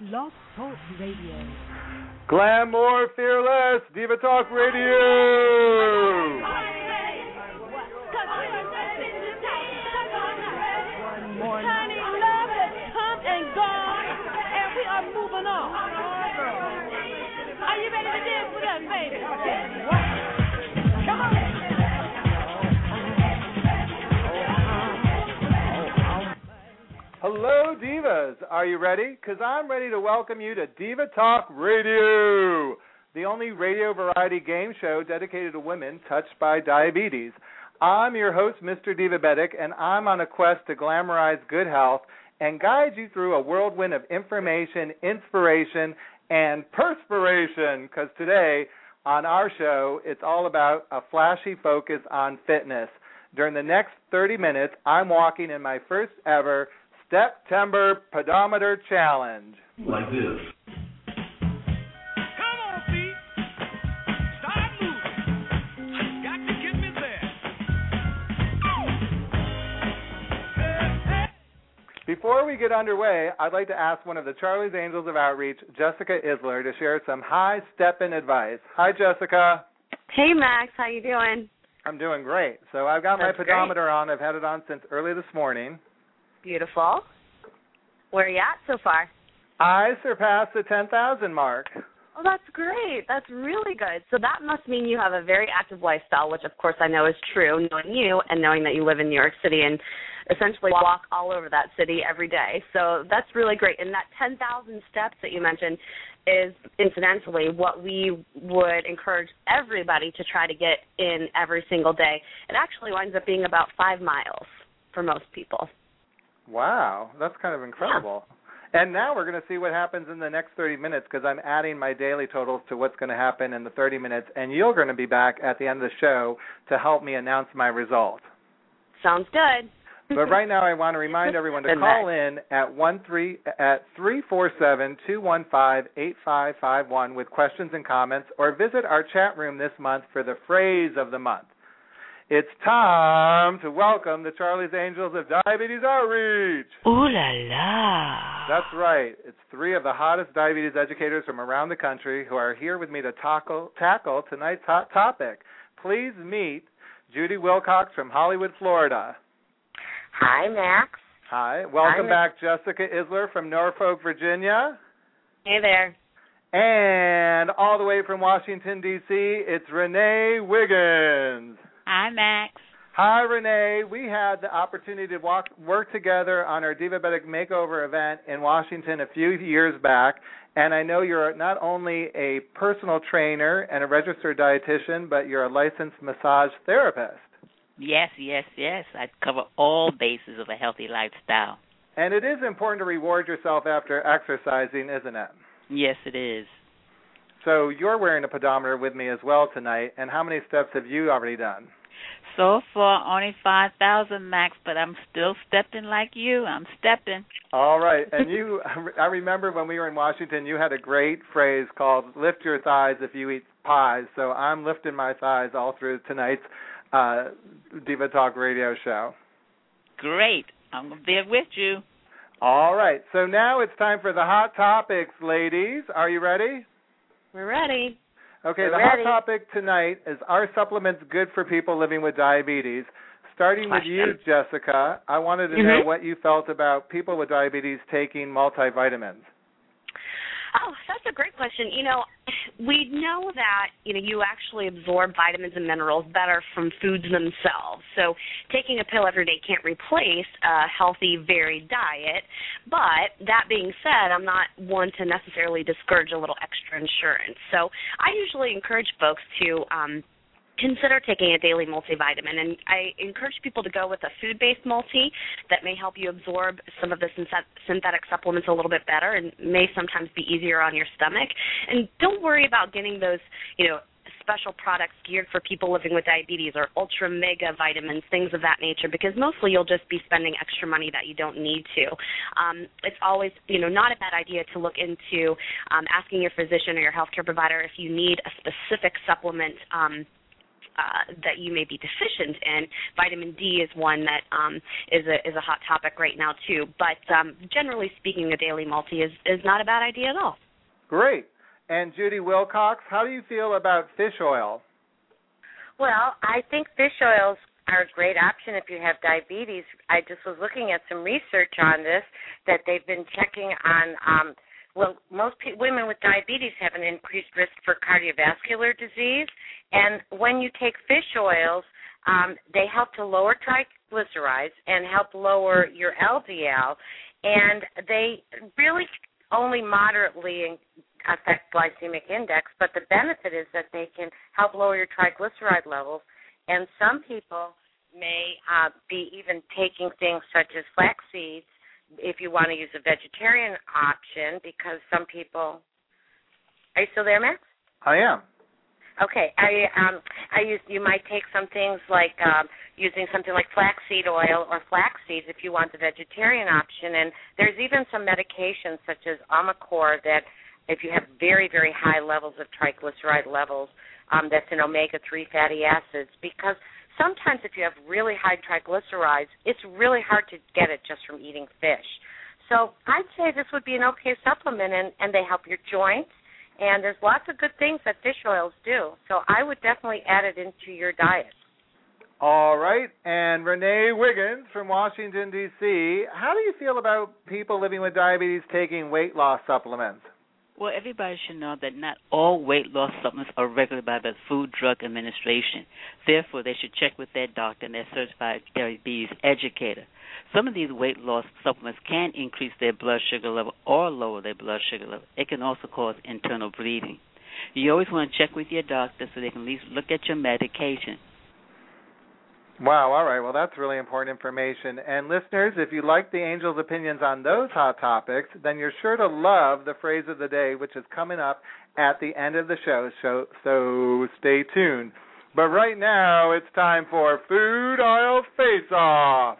Blog Talk Radio. Glamour Fearless Diva Talk Radio. Hello, Divas. Are you ready? Because I'm ready to welcome you to Diva Talk Radio, the only radio variety game show dedicated to women touched by diabetes. I'm your host, Mr. Divabetic, and I'm on a quest to glamorize good health and guide you through a whirlwind of information, inspiration, and perspiration. Because today on our show, it's all about a flashy focus on fitness. During the next 30 minutes, I'm walking in my first ever September Pedometer Challenge. like this. Come on, feet. Start moving. Got to get me there. Before we get underway, I'd like to ask one of the Charlie's Angels of Outreach, Jessica Isler, to share some high step-in advice. Hi, Jessica. Hey Max, how you doing? I'm doing great. So I've got my That's great. pedometer on. I've had it on since early this morning. Beautiful. Where are you at so far? I surpassed the 10,000 mark. Oh, that's great. That's really good. So that must mean you have a very active lifestyle, which of course I know is true, knowing you and knowing that you live in New York City and essentially walk all over that city every day. So that's really great. And that 10,000 steps that you mentioned is incidentally what we would encourage everybody to try to get in every single day. It actually winds up being about 5 miles for most people. Wow, that's kind of incredible. And now we're going to see what happens in the next 30 minutes because I'm adding my daily totals to what's going to happen in the 30 minutes, and you're going to be back at the end of the show to help me announce my result. Sounds good. But right now, I want to remind everyone to call in at one three at three four seven two one five eight five five one with questions and comments, or visit our chat room this month for the phrase of the month. It's time to welcome the Charlie's Angels of Diabetes Outreach. Ooh la la. That's right. It's three of the hottest diabetes educators from around the country who are here with me to tackle, tackle tonight's hot topic. Please meet Judy Wilcox from Hollywood, Florida. Hi, Max. Hi. Welcome Hi. back, Jessica Isler from Norfolk, Virginia. Hey there. And all the way from Washington, D.C., it's Renee Wiggins. Hi, Max. Hi, Renee. We had the opportunity to walk, work together on our Divabetic Makeover event in Washington a few years back, and I know you're not only a personal trainer and a registered dietitian, but you're a licensed massage therapist. Yes, yes, yes. I cover all bases of a healthy lifestyle. And it is important to reward yourself after exercising, isn't it? Yes, it is. So you're wearing a pedometer with me as well tonight, and how many steps have you already done? So far, only 5,000 max, but I'm still stepping like you. I'm stepping. All right, and you, I remember when we were in Washington, you had a great phrase called "lift your thighs if you eat pies." So I'm lifting my thighs all through tonight's uh, Diva Talk radio show. Great. I'm going to be with you. All right, so now it's time for the hot topics, ladies. Are you ready? We're ready. Okay, We're the ready. hot topic tonight is are supplements good for people living with diabetes? Starting with you, Jessica, I wanted to know Mhm. what you felt about people with diabetes taking multivitamins. Oh, that's a great question. You know, we know that, you know, you actually absorb vitamins and minerals better from foods themselves. So taking a pill every day can't replace a healthy, varied diet. But that being said, I'm not one to necessarily discourage a little extra insurance. So I usually encourage folks to um consider taking a daily multivitamin and I encourage people to go with a food-based multi that may help you absorb some of the synthetic supplements a little bit better and may sometimes be easier on your stomach and don't worry about getting those you know special products geared for people living with diabetes or ultra mega vitamins, things of that nature, because mostly you'll just be spending extra money that you don't need to. Um, it's always, you know, not a bad idea to look into um, asking your physician or your healthcare provider if you need a specific supplement. Um, uh, that you may be deficient in. Vitamin D is one that um, is a is a hot topic right now too. But um, generally speaking, a daily multi is is not a bad idea at all. Great. And Judy Wilcox, how do you feel about fish oil? Well, I think fish oils are a great option if you have diabetes. I just was looking at some research on this that they've been checking on. Um, well, most pe- women with diabetes have an increased risk for cardiovascular disease, and when you take fish oils, um, they help to lower triglycerides and help lower your LDL, and they really only moderately affect glycemic index, but the benefit is that they can help lower your triglyceride levels. And some people may uh, be even taking things such as flax seeds if you want to use a vegetarian option, because some people. Are you still there, Max? I am. Okay, I um I use you might take some things like um using something like flaxseed oil or flax seeds if you want the vegetarian option and there's even some medications such as Omacor that if you have very very high levels of triglyceride levels um that's in omega 3 fatty acids because sometimes if you have really high triglycerides it's really hard to get it just from eating fish. So I'd say this would be an okay supplement and and they help your joints and there's lots of good things that fish oils do. So I would definitely add it into your diet. All right. And Renee Wiggins from Washington, D.C., how do you feel about people living with diabetes taking weight loss supplements? Well, everybody should know that not all weight loss supplements are regulated by the Food Drug Administration. Therefore, they should check with their doctor and their certified diabetes educator. Some of these weight loss supplements can increase their blood sugar level or lower their blood sugar level. It can also cause internal bleeding. You always want to check with your doctor so they can at least look at your medication. Wow, all right. Well, that's really important information. And listeners, if you like the Angel's opinions on those hot topics, then you're sure to love the phrase of the day, which is coming up at the end of the show. So, so stay tuned. But right now, it's time for Food Aisle Face Off.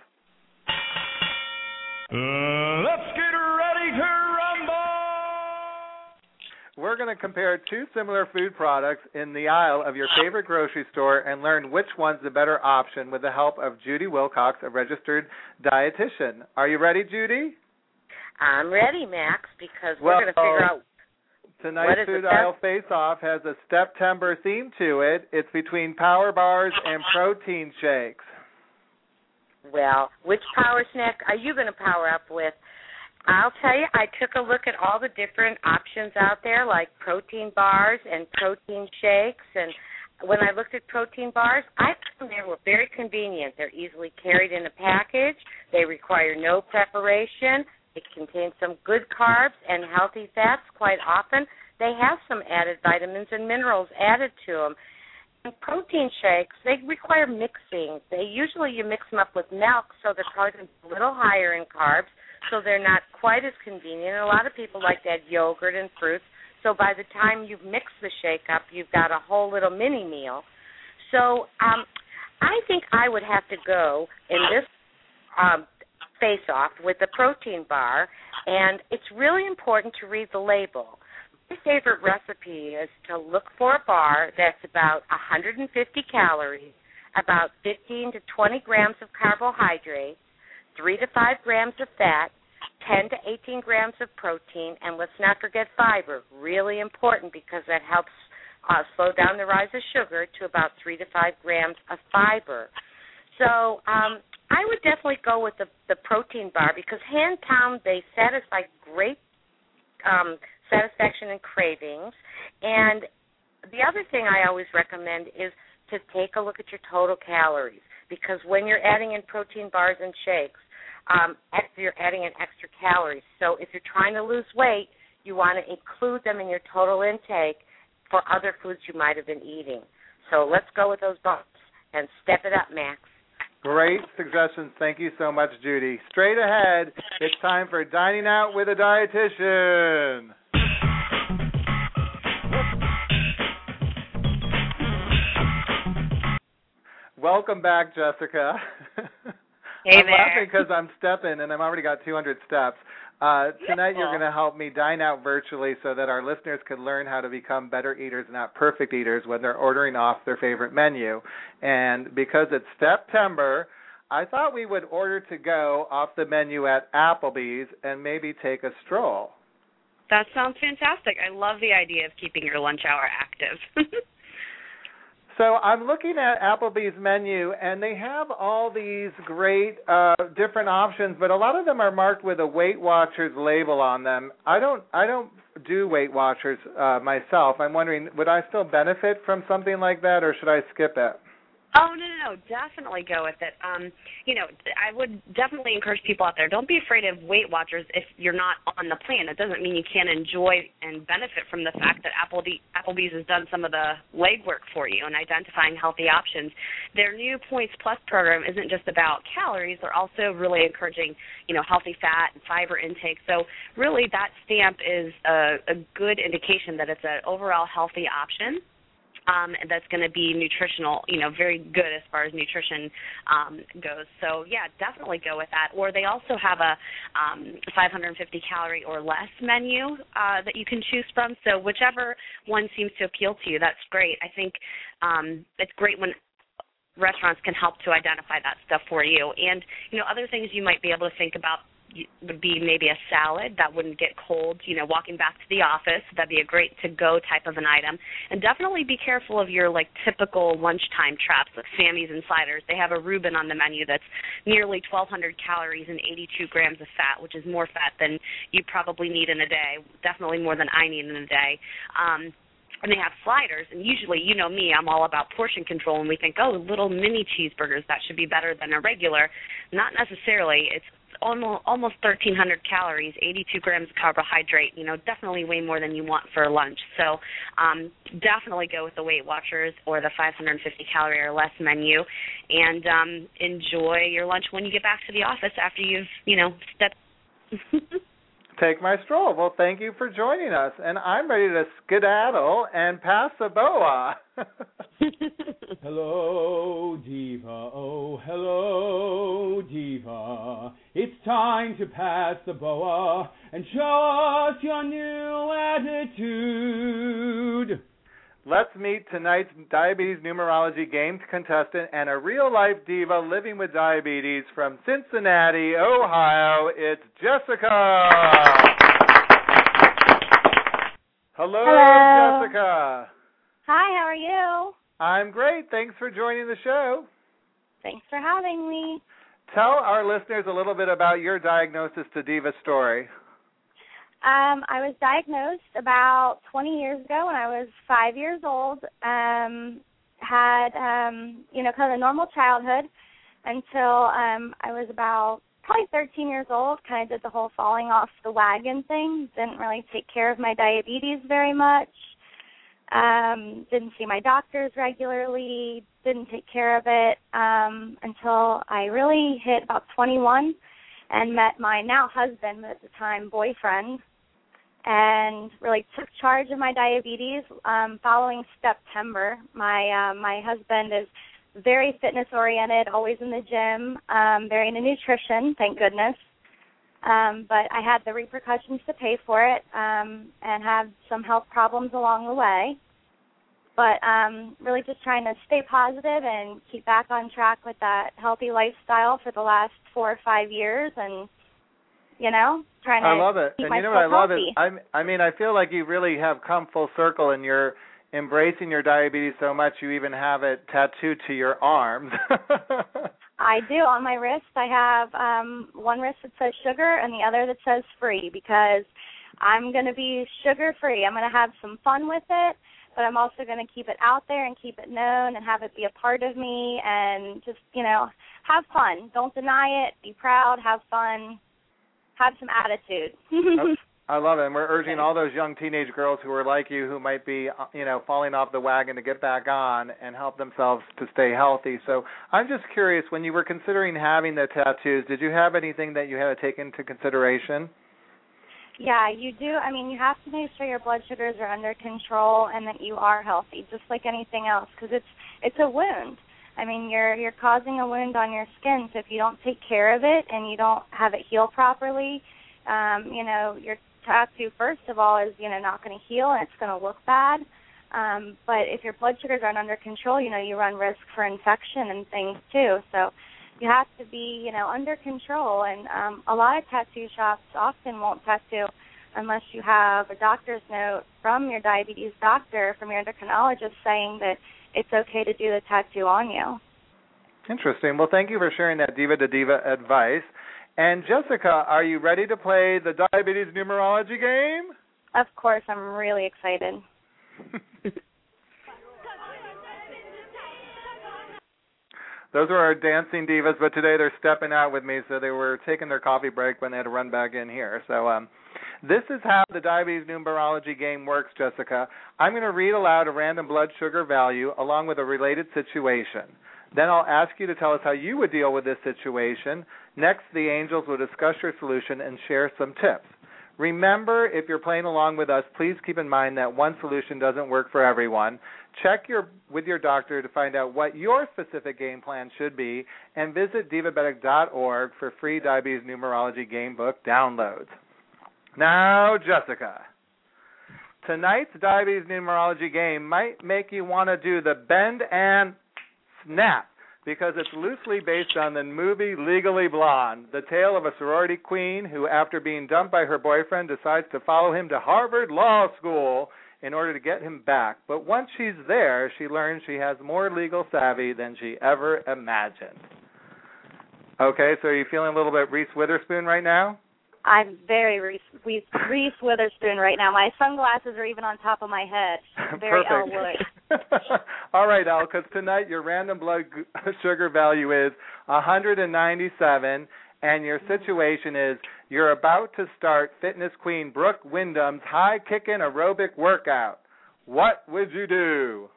Uh, let's get We're going to compare two similar food products in the aisle of your favorite grocery store and learn which one's the better option with the help of Judy Wilcox, a registered dietitian. Are you ready, Judy? I'm ready, Max, because we're Well, going to figure out. Tonight's Food Aisle Face Off has a September theme to it. It's between power bars and protein shakes. Well, which power snack are you going to power up with? I'll tell you, I took a look at all the different options out there, like protein bars and protein shakes. And when I looked at protein bars, I found they were very convenient. They're easily carried in a package. They require no preparation. They contain some good carbs and healthy fats. Quite often, they have some added vitamins and minerals added to them. And protein shakes, they require mixing. They usually you mix them up with milk, so they're probably a little higher in carbs, so they're not quite as convenient. And a lot of people like to add yogurt and fruits. So by the time you've mixed the shake up, you've got a whole little mini meal. So um, I think I would have to go in this um, face off with the protein bar, and it's really important to read the label. My favorite recipe is to look for a bar that's about 150 calories, about 15 to 20 grams of carbohydrates, 3 to 5 grams of fat, 10 to 18 grams of protein, and let's not forget fiber. Really important because that helps uh, slow down the rise of sugar to about 3 to 5 grams of fiber. So um, I would definitely go with the, the protein bar because hand pound they satisfy great um, satisfaction and cravings. And the other thing I always recommend is to take a look at your total calories because when you're adding in protein bars and shakes, um, you're adding in extra calories. So if you're trying to lose weight, you want to include them in your total intake for other foods you might have been eating. So let's go with those bumps and step it up, Max. Great suggestions. Thank you so much, Judy. Straight ahead, it's time for Dining Out with a Dietitian. Welcome back, Jessica. Hey I'm there. laughing because I'm stepping and I've already got 200 steps. Uh, tonight you're going to help me dine out virtually so that our listeners can learn how to become better eaters, not perfect eaters, when they're ordering off their favorite menu. And because it's September, I thought we would order to go off the menu at Applebee's and maybe take a stroll. That sounds fantastic. I love the idea of keeping your lunch hour active. So I'm looking at Applebee's menu, and they have all these great uh, different options, but a lot of them are marked with a Weight Watchers label on them. I don't, I don't do Weight Watchers uh, myself. I'm wondering, would I still benefit from something like that, or should I skip it? Oh no no no! Definitely go with it. Um, you know, I would definitely encourage people out there. Don't be afraid of Weight Watchers if you're not on the plan. It doesn't mean you can't enjoy and benefit from the fact that Applebee, Applebee's has done some of the legwork for you in identifying healthy options. Their new Points Plus program isn't just about calories; they're also really encouraging, you know, healthy fat and fiber intake. So really, that stamp is a, a good indication that it's an overall healthy option um, that's going to be nutritional, you know, very good as far as nutrition um, goes. So yeah, definitely go with that. Or they also have a um, 550 calorie or less menu uh, that you can choose from. So whichever one seems to appeal to you, that's great. I think um, it's great when restaurants can help to identify that stuff for you. And you know, other things you might be able to think about would be maybe a salad that wouldn't get cold, you know, walking back to the office. That'd be a great to go type of an item. And definitely be careful of your like typical lunchtime traps like Sammy's and sliders. They have a Reuben on the menu that's nearly 1200 calories and 82 grams of fat, which is more fat than you probably need in a day. Definitely more than I need in a day. Um and they have sliders and usually you know me i'm all about portion control and we think oh little mini cheeseburgers that should be better than a regular not necessarily it's almost almost 1300 calories 82 grams of carbohydrate you know definitely way more than you want for lunch. So um definitely go with the weight watchers or the 550 calorie or less menu and um enjoy your lunch when you get back to the office after you've you know stepped Take my stroll. Well, thank you for joining us, and I'm ready to skedaddle and pass the boa. Hello, Diva. Oh, hello, Diva. It's time to pass the boa and show us your new attitude. Let's meet tonight's diabetes numerology games contestant and a real life diva living with diabetes from Cincinnati, Ohio. It's Jessica. Hello, Hello. Jessica. Hi, how are you? I'm great. Thanks for joining the show. Thanks for having me. Tell our listeners a little bit about your diagnosis to diva story. Um, I was diagnosed about 20 years ago when I was five years old. Um, had um, you know kind of a normal childhood until um, I was about probably 13 years old. Kind of did the whole falling off the wagon thing. Didn't really take care of my diabetes very much. Um, didn't see my doctors regularly. Didn't take care of it um, until I really hit about 21 and met my now husband, at the time boyfriend, and really took charge of my diabetes. Um, following September, my uh, my husband is very fitness oriented, always in the gym, um, very into nutrition, thank goodness. Um, but I had the repercussions to pay for it, um, and had some health problems along the way. But um, really, just trying to stay positive and keep back on track with that healthy lifestyle for the last four or five years, and you know, trying to I love it. And you know what I love is healthy. I I mean I feel like you really have come full circle and you're embracing your diabetes so much you even have it tattooed to your arms. I do on my wrist. I have um one wrist that says sugar and the other that says free because I'm going to be sugar free. I'm going to have some fun with it, but I'm also going to keep it out there and keep it known and have it be a part of me and just, you know, have fun. Don't deny it. Be proud, have fun, have some attitude. I love it. And we're urging all those young teenage girls who are like you who might be, uh, you know, falling off the wagon to get back on and help themselves to stay healthy. So I'm just curious, when you were considering having the tattoos, did you have anything that you had to take into consideration? Yeah, you do. I mean, you have to make sure your blood sugars are under control and that you are healthy, just like anything else, because it's it's a wound. I mean, you're you're causing a wound on your skin, so if you don't take care of it and you don't have it heal properly, um, you know, your tattoo first of all is, you know, not going to heal and it's going to look bad. Um, but if your blood sugars aren't under control, you know, you run risk for infection and things too. So you have to be, you know, under control. And um, a lot of tattoo shops often won't tattoo unless you have a doctor's note from your diabetes doctor, from your endocrinologist, saying that it's okay to do the tattoo on you. Interesting. Well, thank you for sharing that diva to diva advice. And Jessica, are you ready to play the diabetes numerology game? Of course, I'm really excited. Those were our dancing divas, but today they're stepping out with me, so they were taking their coffee break when they had to run back in here. So um, this is how the diabetes numerology game works, Jessica. I'm going to read aloud a random blood sugar value along with a related situation. Then I'll ask you to tell us how you would deal with this situation. Next, the angels will discuss your solution and share some tips. Remember, if you're playing along with us, please keep in mind that one solution doesn't work for everyone. Check your with your doctor to find out what your specific game plan should be, and visit divabetic.org for free diabetes numerology game book downloads. Now, Jessica. Tonight's diabetes numerology game might make you want to do the bend and snap because it's loosely based on the movie Legally Blonde, the tale of a sorority queen who, after being dumped by her boyfriend, decides to follow him to Harvard Law School in order to get him back. But once she's there, she learns she has more legal savvy than she ever imagined. Okay, so are you feeling a little bit Reese Witherspoon right now? I'm very Reese, Reese, Reese Witherspoon right now. My sunglasses are even on top of my head. Very Perfect. All right, Al, because tonight your random blood sugar value is 197, and your situation is you're about to start fitness queen Brooke Windham's high kicking aerobic workout. What would you do?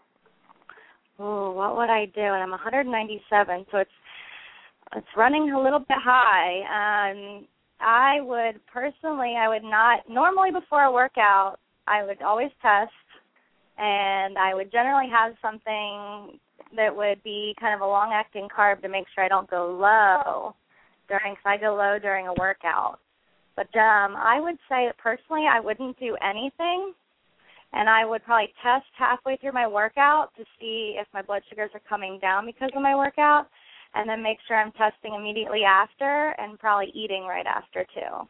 Oh, what would I do? And I'm 197, so it's it's running a little bit high. Um, I would personally, I would not normally before a workout, I would always test, and I would generally have something that would be kind of a long-acting carb to make sure I don't go low during. Cause I go low during a workout. But um, I would say that personally, I wouldn't do anything, and I would probably test halfway through my workout to see if my blood sugars are coming down because of my workout and then make sure I'm testing immediately after and probably eating right after too.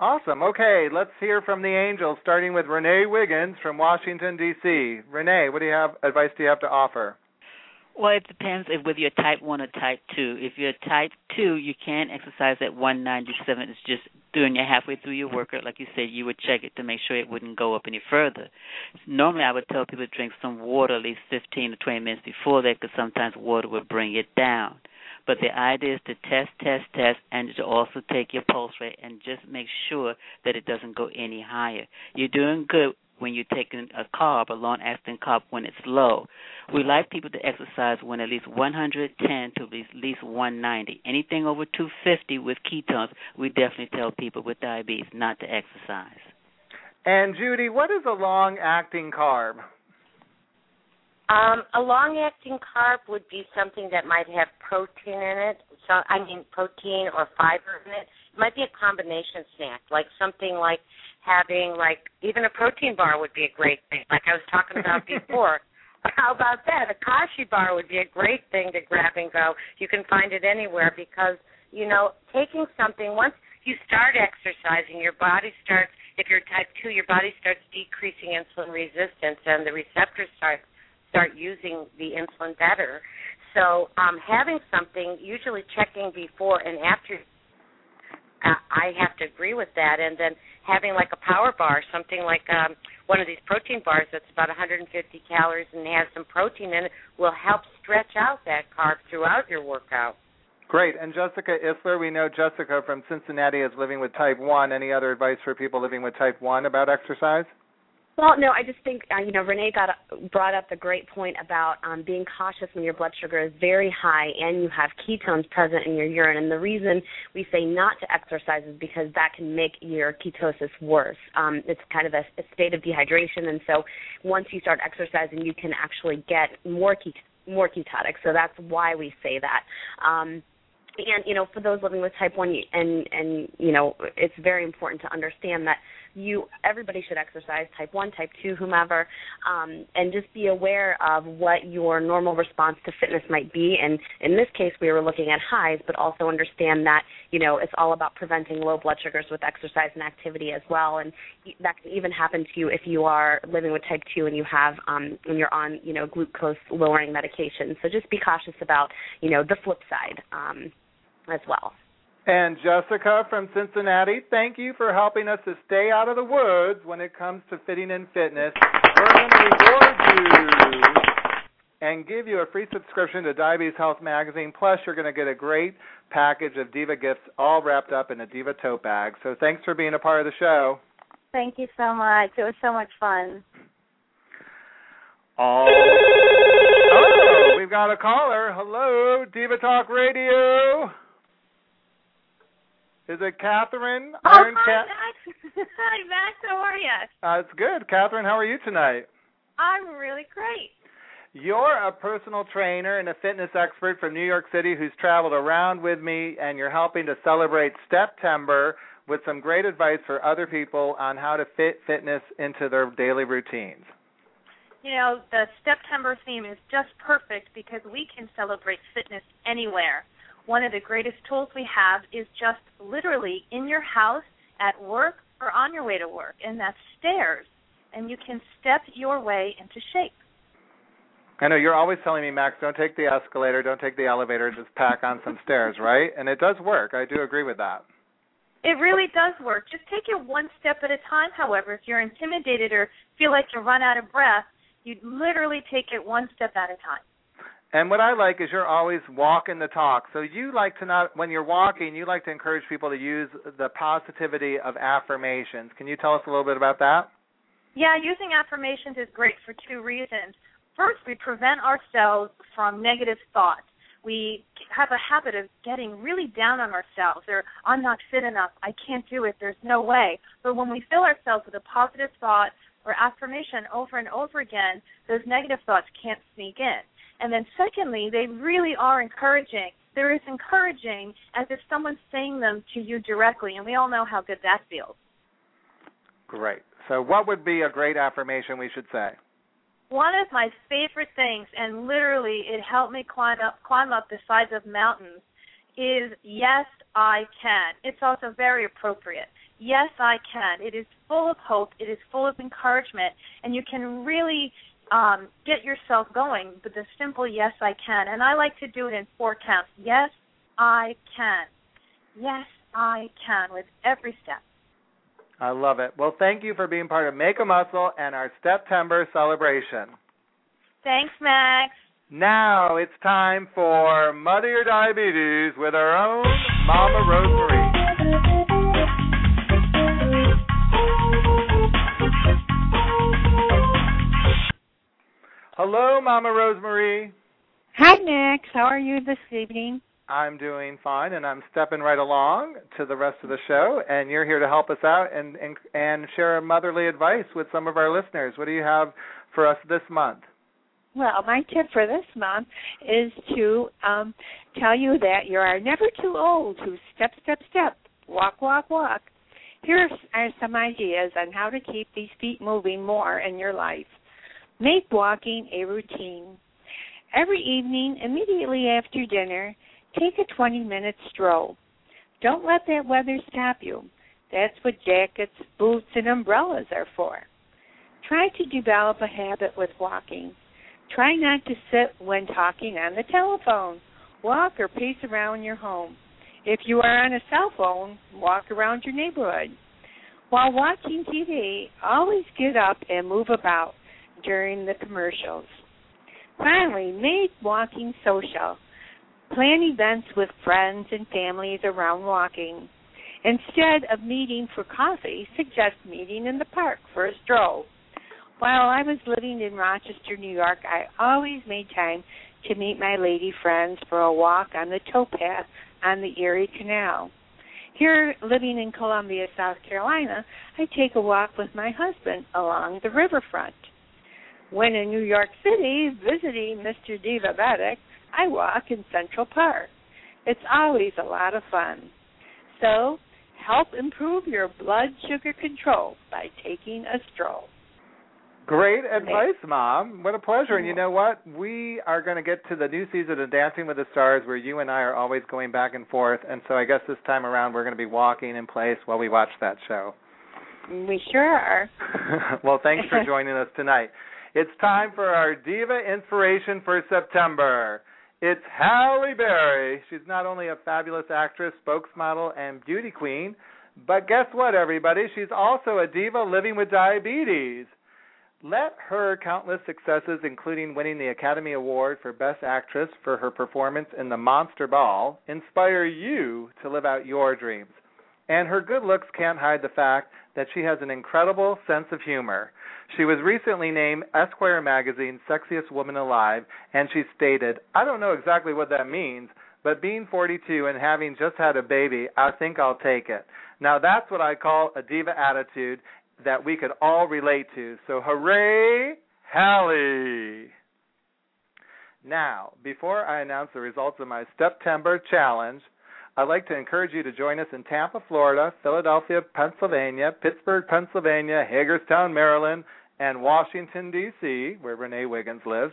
Awesome. Okay, let's hear from the angels, starting with Renee Wiggins from Washington D.C. Renee, what do you have advice do you have to offer? Well, it depends if whether you're type one or type two. If you're type two, you can exercise at 197. It's just doing your halfway through your workout, like you said, you would check it to make sure it wouldn't go up any further. Normally, I would tell people to drink some water at least 15 to 20 minutes before that, because sometimes water would bring it down. But the idea is to test, test, test, and to also take your pulse rate and just make sure that it doesn't go any higher. You're doing good when you're taking a carb, a long acting carb, when it's low. We like people to exercise when at least 110 to at least 190. Anything over 250 with ketones, we definitely tell people with diabetes not to exercise. And Judy, what is a long acting carb? Um, a long-acting carb would be something that might have protein in it. So I mean, protein or fiber in it. It might be a combination snack, like something like having like even a protein bar would be a great thing, like I was talking about before. How about that? A Kashi bar would be a great thing to grab and go. You can find it anywhere because you know taking something once you start exercising, your body starts. If you're type two, your body starts decreasing insulin resistance, and the receptors start start using the insulin better. So um, having something, usually checking before and after, uh, I have to agree with that. And then having like a power bar, something like um, one of these protein bars that's about 150 calories and has some protein in it, will help stretch out that carb throughout your workout. Great. And Jessica Isler, we know Jessica from Cincinnati is living with type 1. Any other advice for people living with type 1 about exercise? Well, no, I just think uh, you know Renee got brought up the great point about um, being cautious when your blood sugar is very high and you have ketones present in your urine. And the reason we say not to exercise is because that can make your ketosis worse. Um, it's kind of a, a state of dehydration, and so once you start exercising, you can actually get more ket- more ketotic. So that's why we say that. Um, and you know for those living with type 1 and and you know it's very important to understand that you everybody should exercise type 1 type 2 whomever um, and just be aware of what your normal response to fitness might be. And in this case we were looking at highs but also understand that you know it's all about preventing low blood sugars with exercise and activity as well. And that can even happen to you if you are living with type 2 and you have um when you're on you know glucose lowering medication. So just be cautious about you know the flip side um as well and Jessica from Cincinnati, thank you for helping us to stay out of the woods when it comes to fitting in fitness. We're going to reward you and give you a free subscription to Diabetes Health Magazine. Plus, you're going to get a great package of Diva gifts all wrapped up in a Diva tote bag. So thanks for being a part of the show. Thank you so much. It was so much fun. Oh, oh we've got a caller. Hello, Diva Talk Radio. Is it Catherine? Oh, Iron hi, Cat? Max. hi, Max. How are you? Uh, it's good. Catherine, how are you tonight? I'm really great. You're a personal trainer and a fitness expert from New York City who's traveled around with me, and you're helping to celebrate September with some great advice for other people on how to fit fitness into their daily routines. You know, the September theme is just perfect because we can celebrate fitness anywhere. One of the greatest tools we have is just literally in your house, at work, or on your way to work, and that's stairs. And you can step your way into shape. I know you're always telling me, Max, don't take the escalator, don't take the elevator, just pack on some stairs, right? And it does work. I do agree with that. It really does work. Just take it one step at a time, however. If you're intimidated or feel like you run out of breath, you literally take it one step at a time. And what I like is you're always walking the talk. So you like to not when you're walking, you like to encourage people to use the positivity of affirmations. Can you tell us a little bit about that? Yeah, using affirmations is great for two reasons. First, we prevent ourselves from negative thoughts. We have a habit of getting really down on ourselves or I'm not fit enough, I can't do it, there's no way. But when we fill ourselves with a positive thought or affirmation over and over again, those negative thoughts can't sneak in. And then secondly, they really are encouraging. They're as encouraging as if someone's saying them to you directly, and we all know how good that feels. Great. So what would be a great affirmation we should say? One of my favorite things, and literally it helped me climb up climb up the sides of mountains, is yes I can. It's also very appropriate. Yes I can. It is full of hope. It is full of encouragement, and you can really um, get yourself going with the simple yes I can. And I like to do it in four counts. Yes I can. Yes I can with every step. I love it. Well, thank you for being part of Make a Muscle and our September celebration. Thanks, Max. Now it's time for Mother Your Diabetes with our own Mama Rosemarie. Hello, Mama Rosemarie. Hi, Nick. How are you this evening? I'm doing fine, and I'm stepping right along to the rest of the show. And you're here to help us out and and, and share motherly advice with some of our listeners. What do you have for us this month? Well, my tip for this month is to um, tell you that you are never too old to step, step, step, walk, walk, walk. Here are some ideas on how to keep these feet moving more in your life. Make walking a routine. Every evening, immediately after dinner, take a 20 minute stroll. Don't let that weather stop you. That's what jackets, boots, and umbrellas are for. Try to develop a habit with walking. Try not to sit when talking on the telephone. Walk or pace around your home. If you are on a cell phone, walk around your neighborhood. While watching TV, always get up and move about during the commercials. Finally, make walking social. Plan events with friends and families around walking. Instead of meeting for coffee, suggest meeting in the park for a stroll. While I was living in Rochester, New York, I always made time to meet my lady friends for a walk on the towpath on the Erie Canal. Here, living in Columbia, South Carolina, I take a walk with my husband along the riverfront. When in New York City visiting Mr. Divabetic, I walk in Central Park. It's always a lot of fun. So, help improve your blood sugar control by taking a stroll. Great advice, Mom. What a pleasure. And you mm-hmm. know what? We are going to get to the new season of Dancing with the Stars where you and I are always going back and forth. And so I guess this time around we're going to be walking in place while we watch that show. We sure are. well, thanks for joining us tonight. It's time for our Diva Inspiration for September. It's Halle Berry. She's not only a fabulous actress, spokesmodel, and beauty queen, but guess what, everybody? She's also a diva living with diabetes. Let her countless successes, including winning the Academy Award for Best Actress for her performance in The Monster Ball, inspire you to live out your dreams. And her good looks can't hide the fact that she has an incredible sense of humor. She was recently named Esquire magazine's sexiest woman alive, and she stated, I don't know exactly what that means, but being 42 and having just had a baby, I think I'll take it. Now that's what I call a diva attitude, that we could all relate to. So hooray, Halle! Now, before I announce the results of my September challenge, I'd like to encourage you to join us in Tampa, Florida, Philadelphia, Pennsylvania, Pittsburgh, Pennsylvania, Hagerstown, Maryland, and Washington D.C., where Renee Wiggins lives,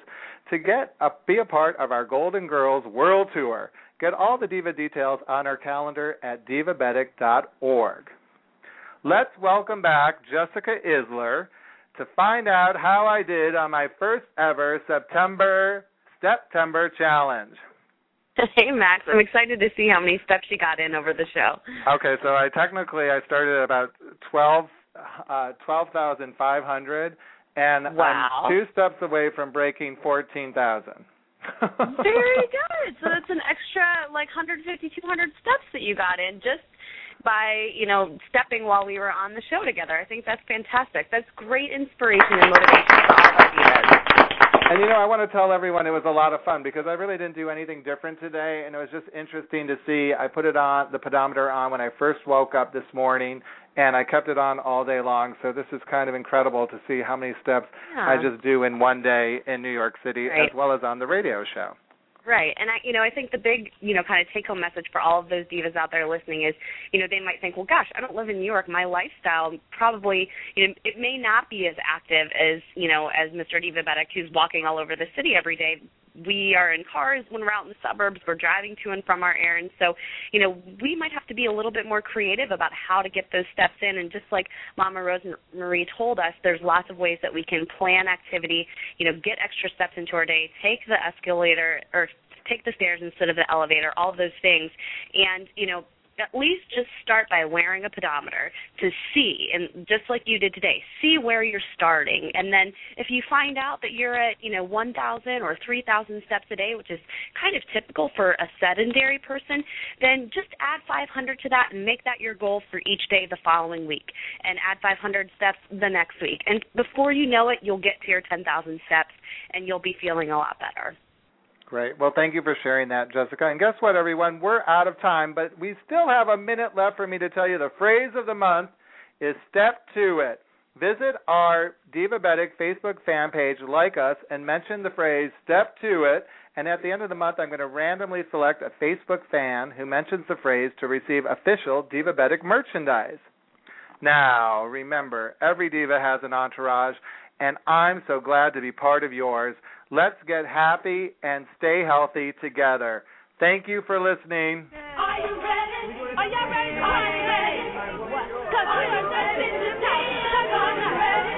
to get a, be a part of our Golden Girls World Tour. Get all the diva details on our calendar at divabetic.org. Let's welcome back Jessica Isler to find out how I did on my first ever September September challenge. Hey Max, I'm excited to see how many steps you got in over the show. Okay, so I technically I started at about twelve uh twelve thousand five hundred and Wow. I'm two steps away from breaking fourteen thousand. Very good. So that's an extra like 150, 200 steps that you got in just by you know stepping while we were on the show together. I think that's fantastic. That's great inspiration and motivation for all of divas. And you know, I want to tell everyone it was a lot of fun because I really didn't do anything different today, and it was just interesting to see. I put it on the pedometer on when I first woke up this morning, and I kept it on all day long. So this is kind of incredible to see how many steps I just do in one day in New York City, Right. as well as on the radio show. Right. And I you know, I think the big, you know, kind of take home message for all of those divas out there listening is, you know, they might think, Well gosh, I don't live in New York. My lifestyle probably you know, it may not be as active as, you know, as Mr. Divabetic who's walking all over the city every day. We are in cars when we're out in the suburbs, we're driving to and from our errands. So, you know, we might have to be a little bit more creative about how to get those steps in and just like Mama Rosemarie told us, there's lots of ways that we can plan activity, you know, get extra steps into our day, take the escalator or take the stairs instead of the elevator, all of those things. And, you know, at least just start by wearing a pedometer to see and just like you did today see where you're starting. And then if you find out that you're at you know 1000 or 3000 steps a day which is kind of typical for a sedentary person then just add 500 to that and make that your goal for each day the following week. And add 500 steps the next week. And before you know it you'll get to your 10000 steps and you'll be feeling a lot better Great. Well, thank you for sharing that, Jessica. And guess what, everyone? We're out of time, but we still have a minute left for me to tell you the phrase of the month is step to it. Visit our Divabetic Facebook fan page, like us, and mention the phrase step to it. And at the end of the month, I'm going to randomly select a Facebook fan who mentions the phrase to receive official Divabetic merchandise. Now, remember, every diva has an entourage, and I'm so glad to be part of yours. Let's get happy and stay healthy together. Thank you for listening. Are you ready? Are y'all ready? Are you ready? Cause we are ready to take Are you ready?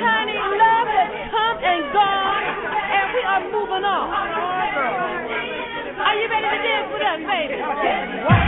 Honey, love has come and gone, and we are moving on. Are you ready to dance with us, baby?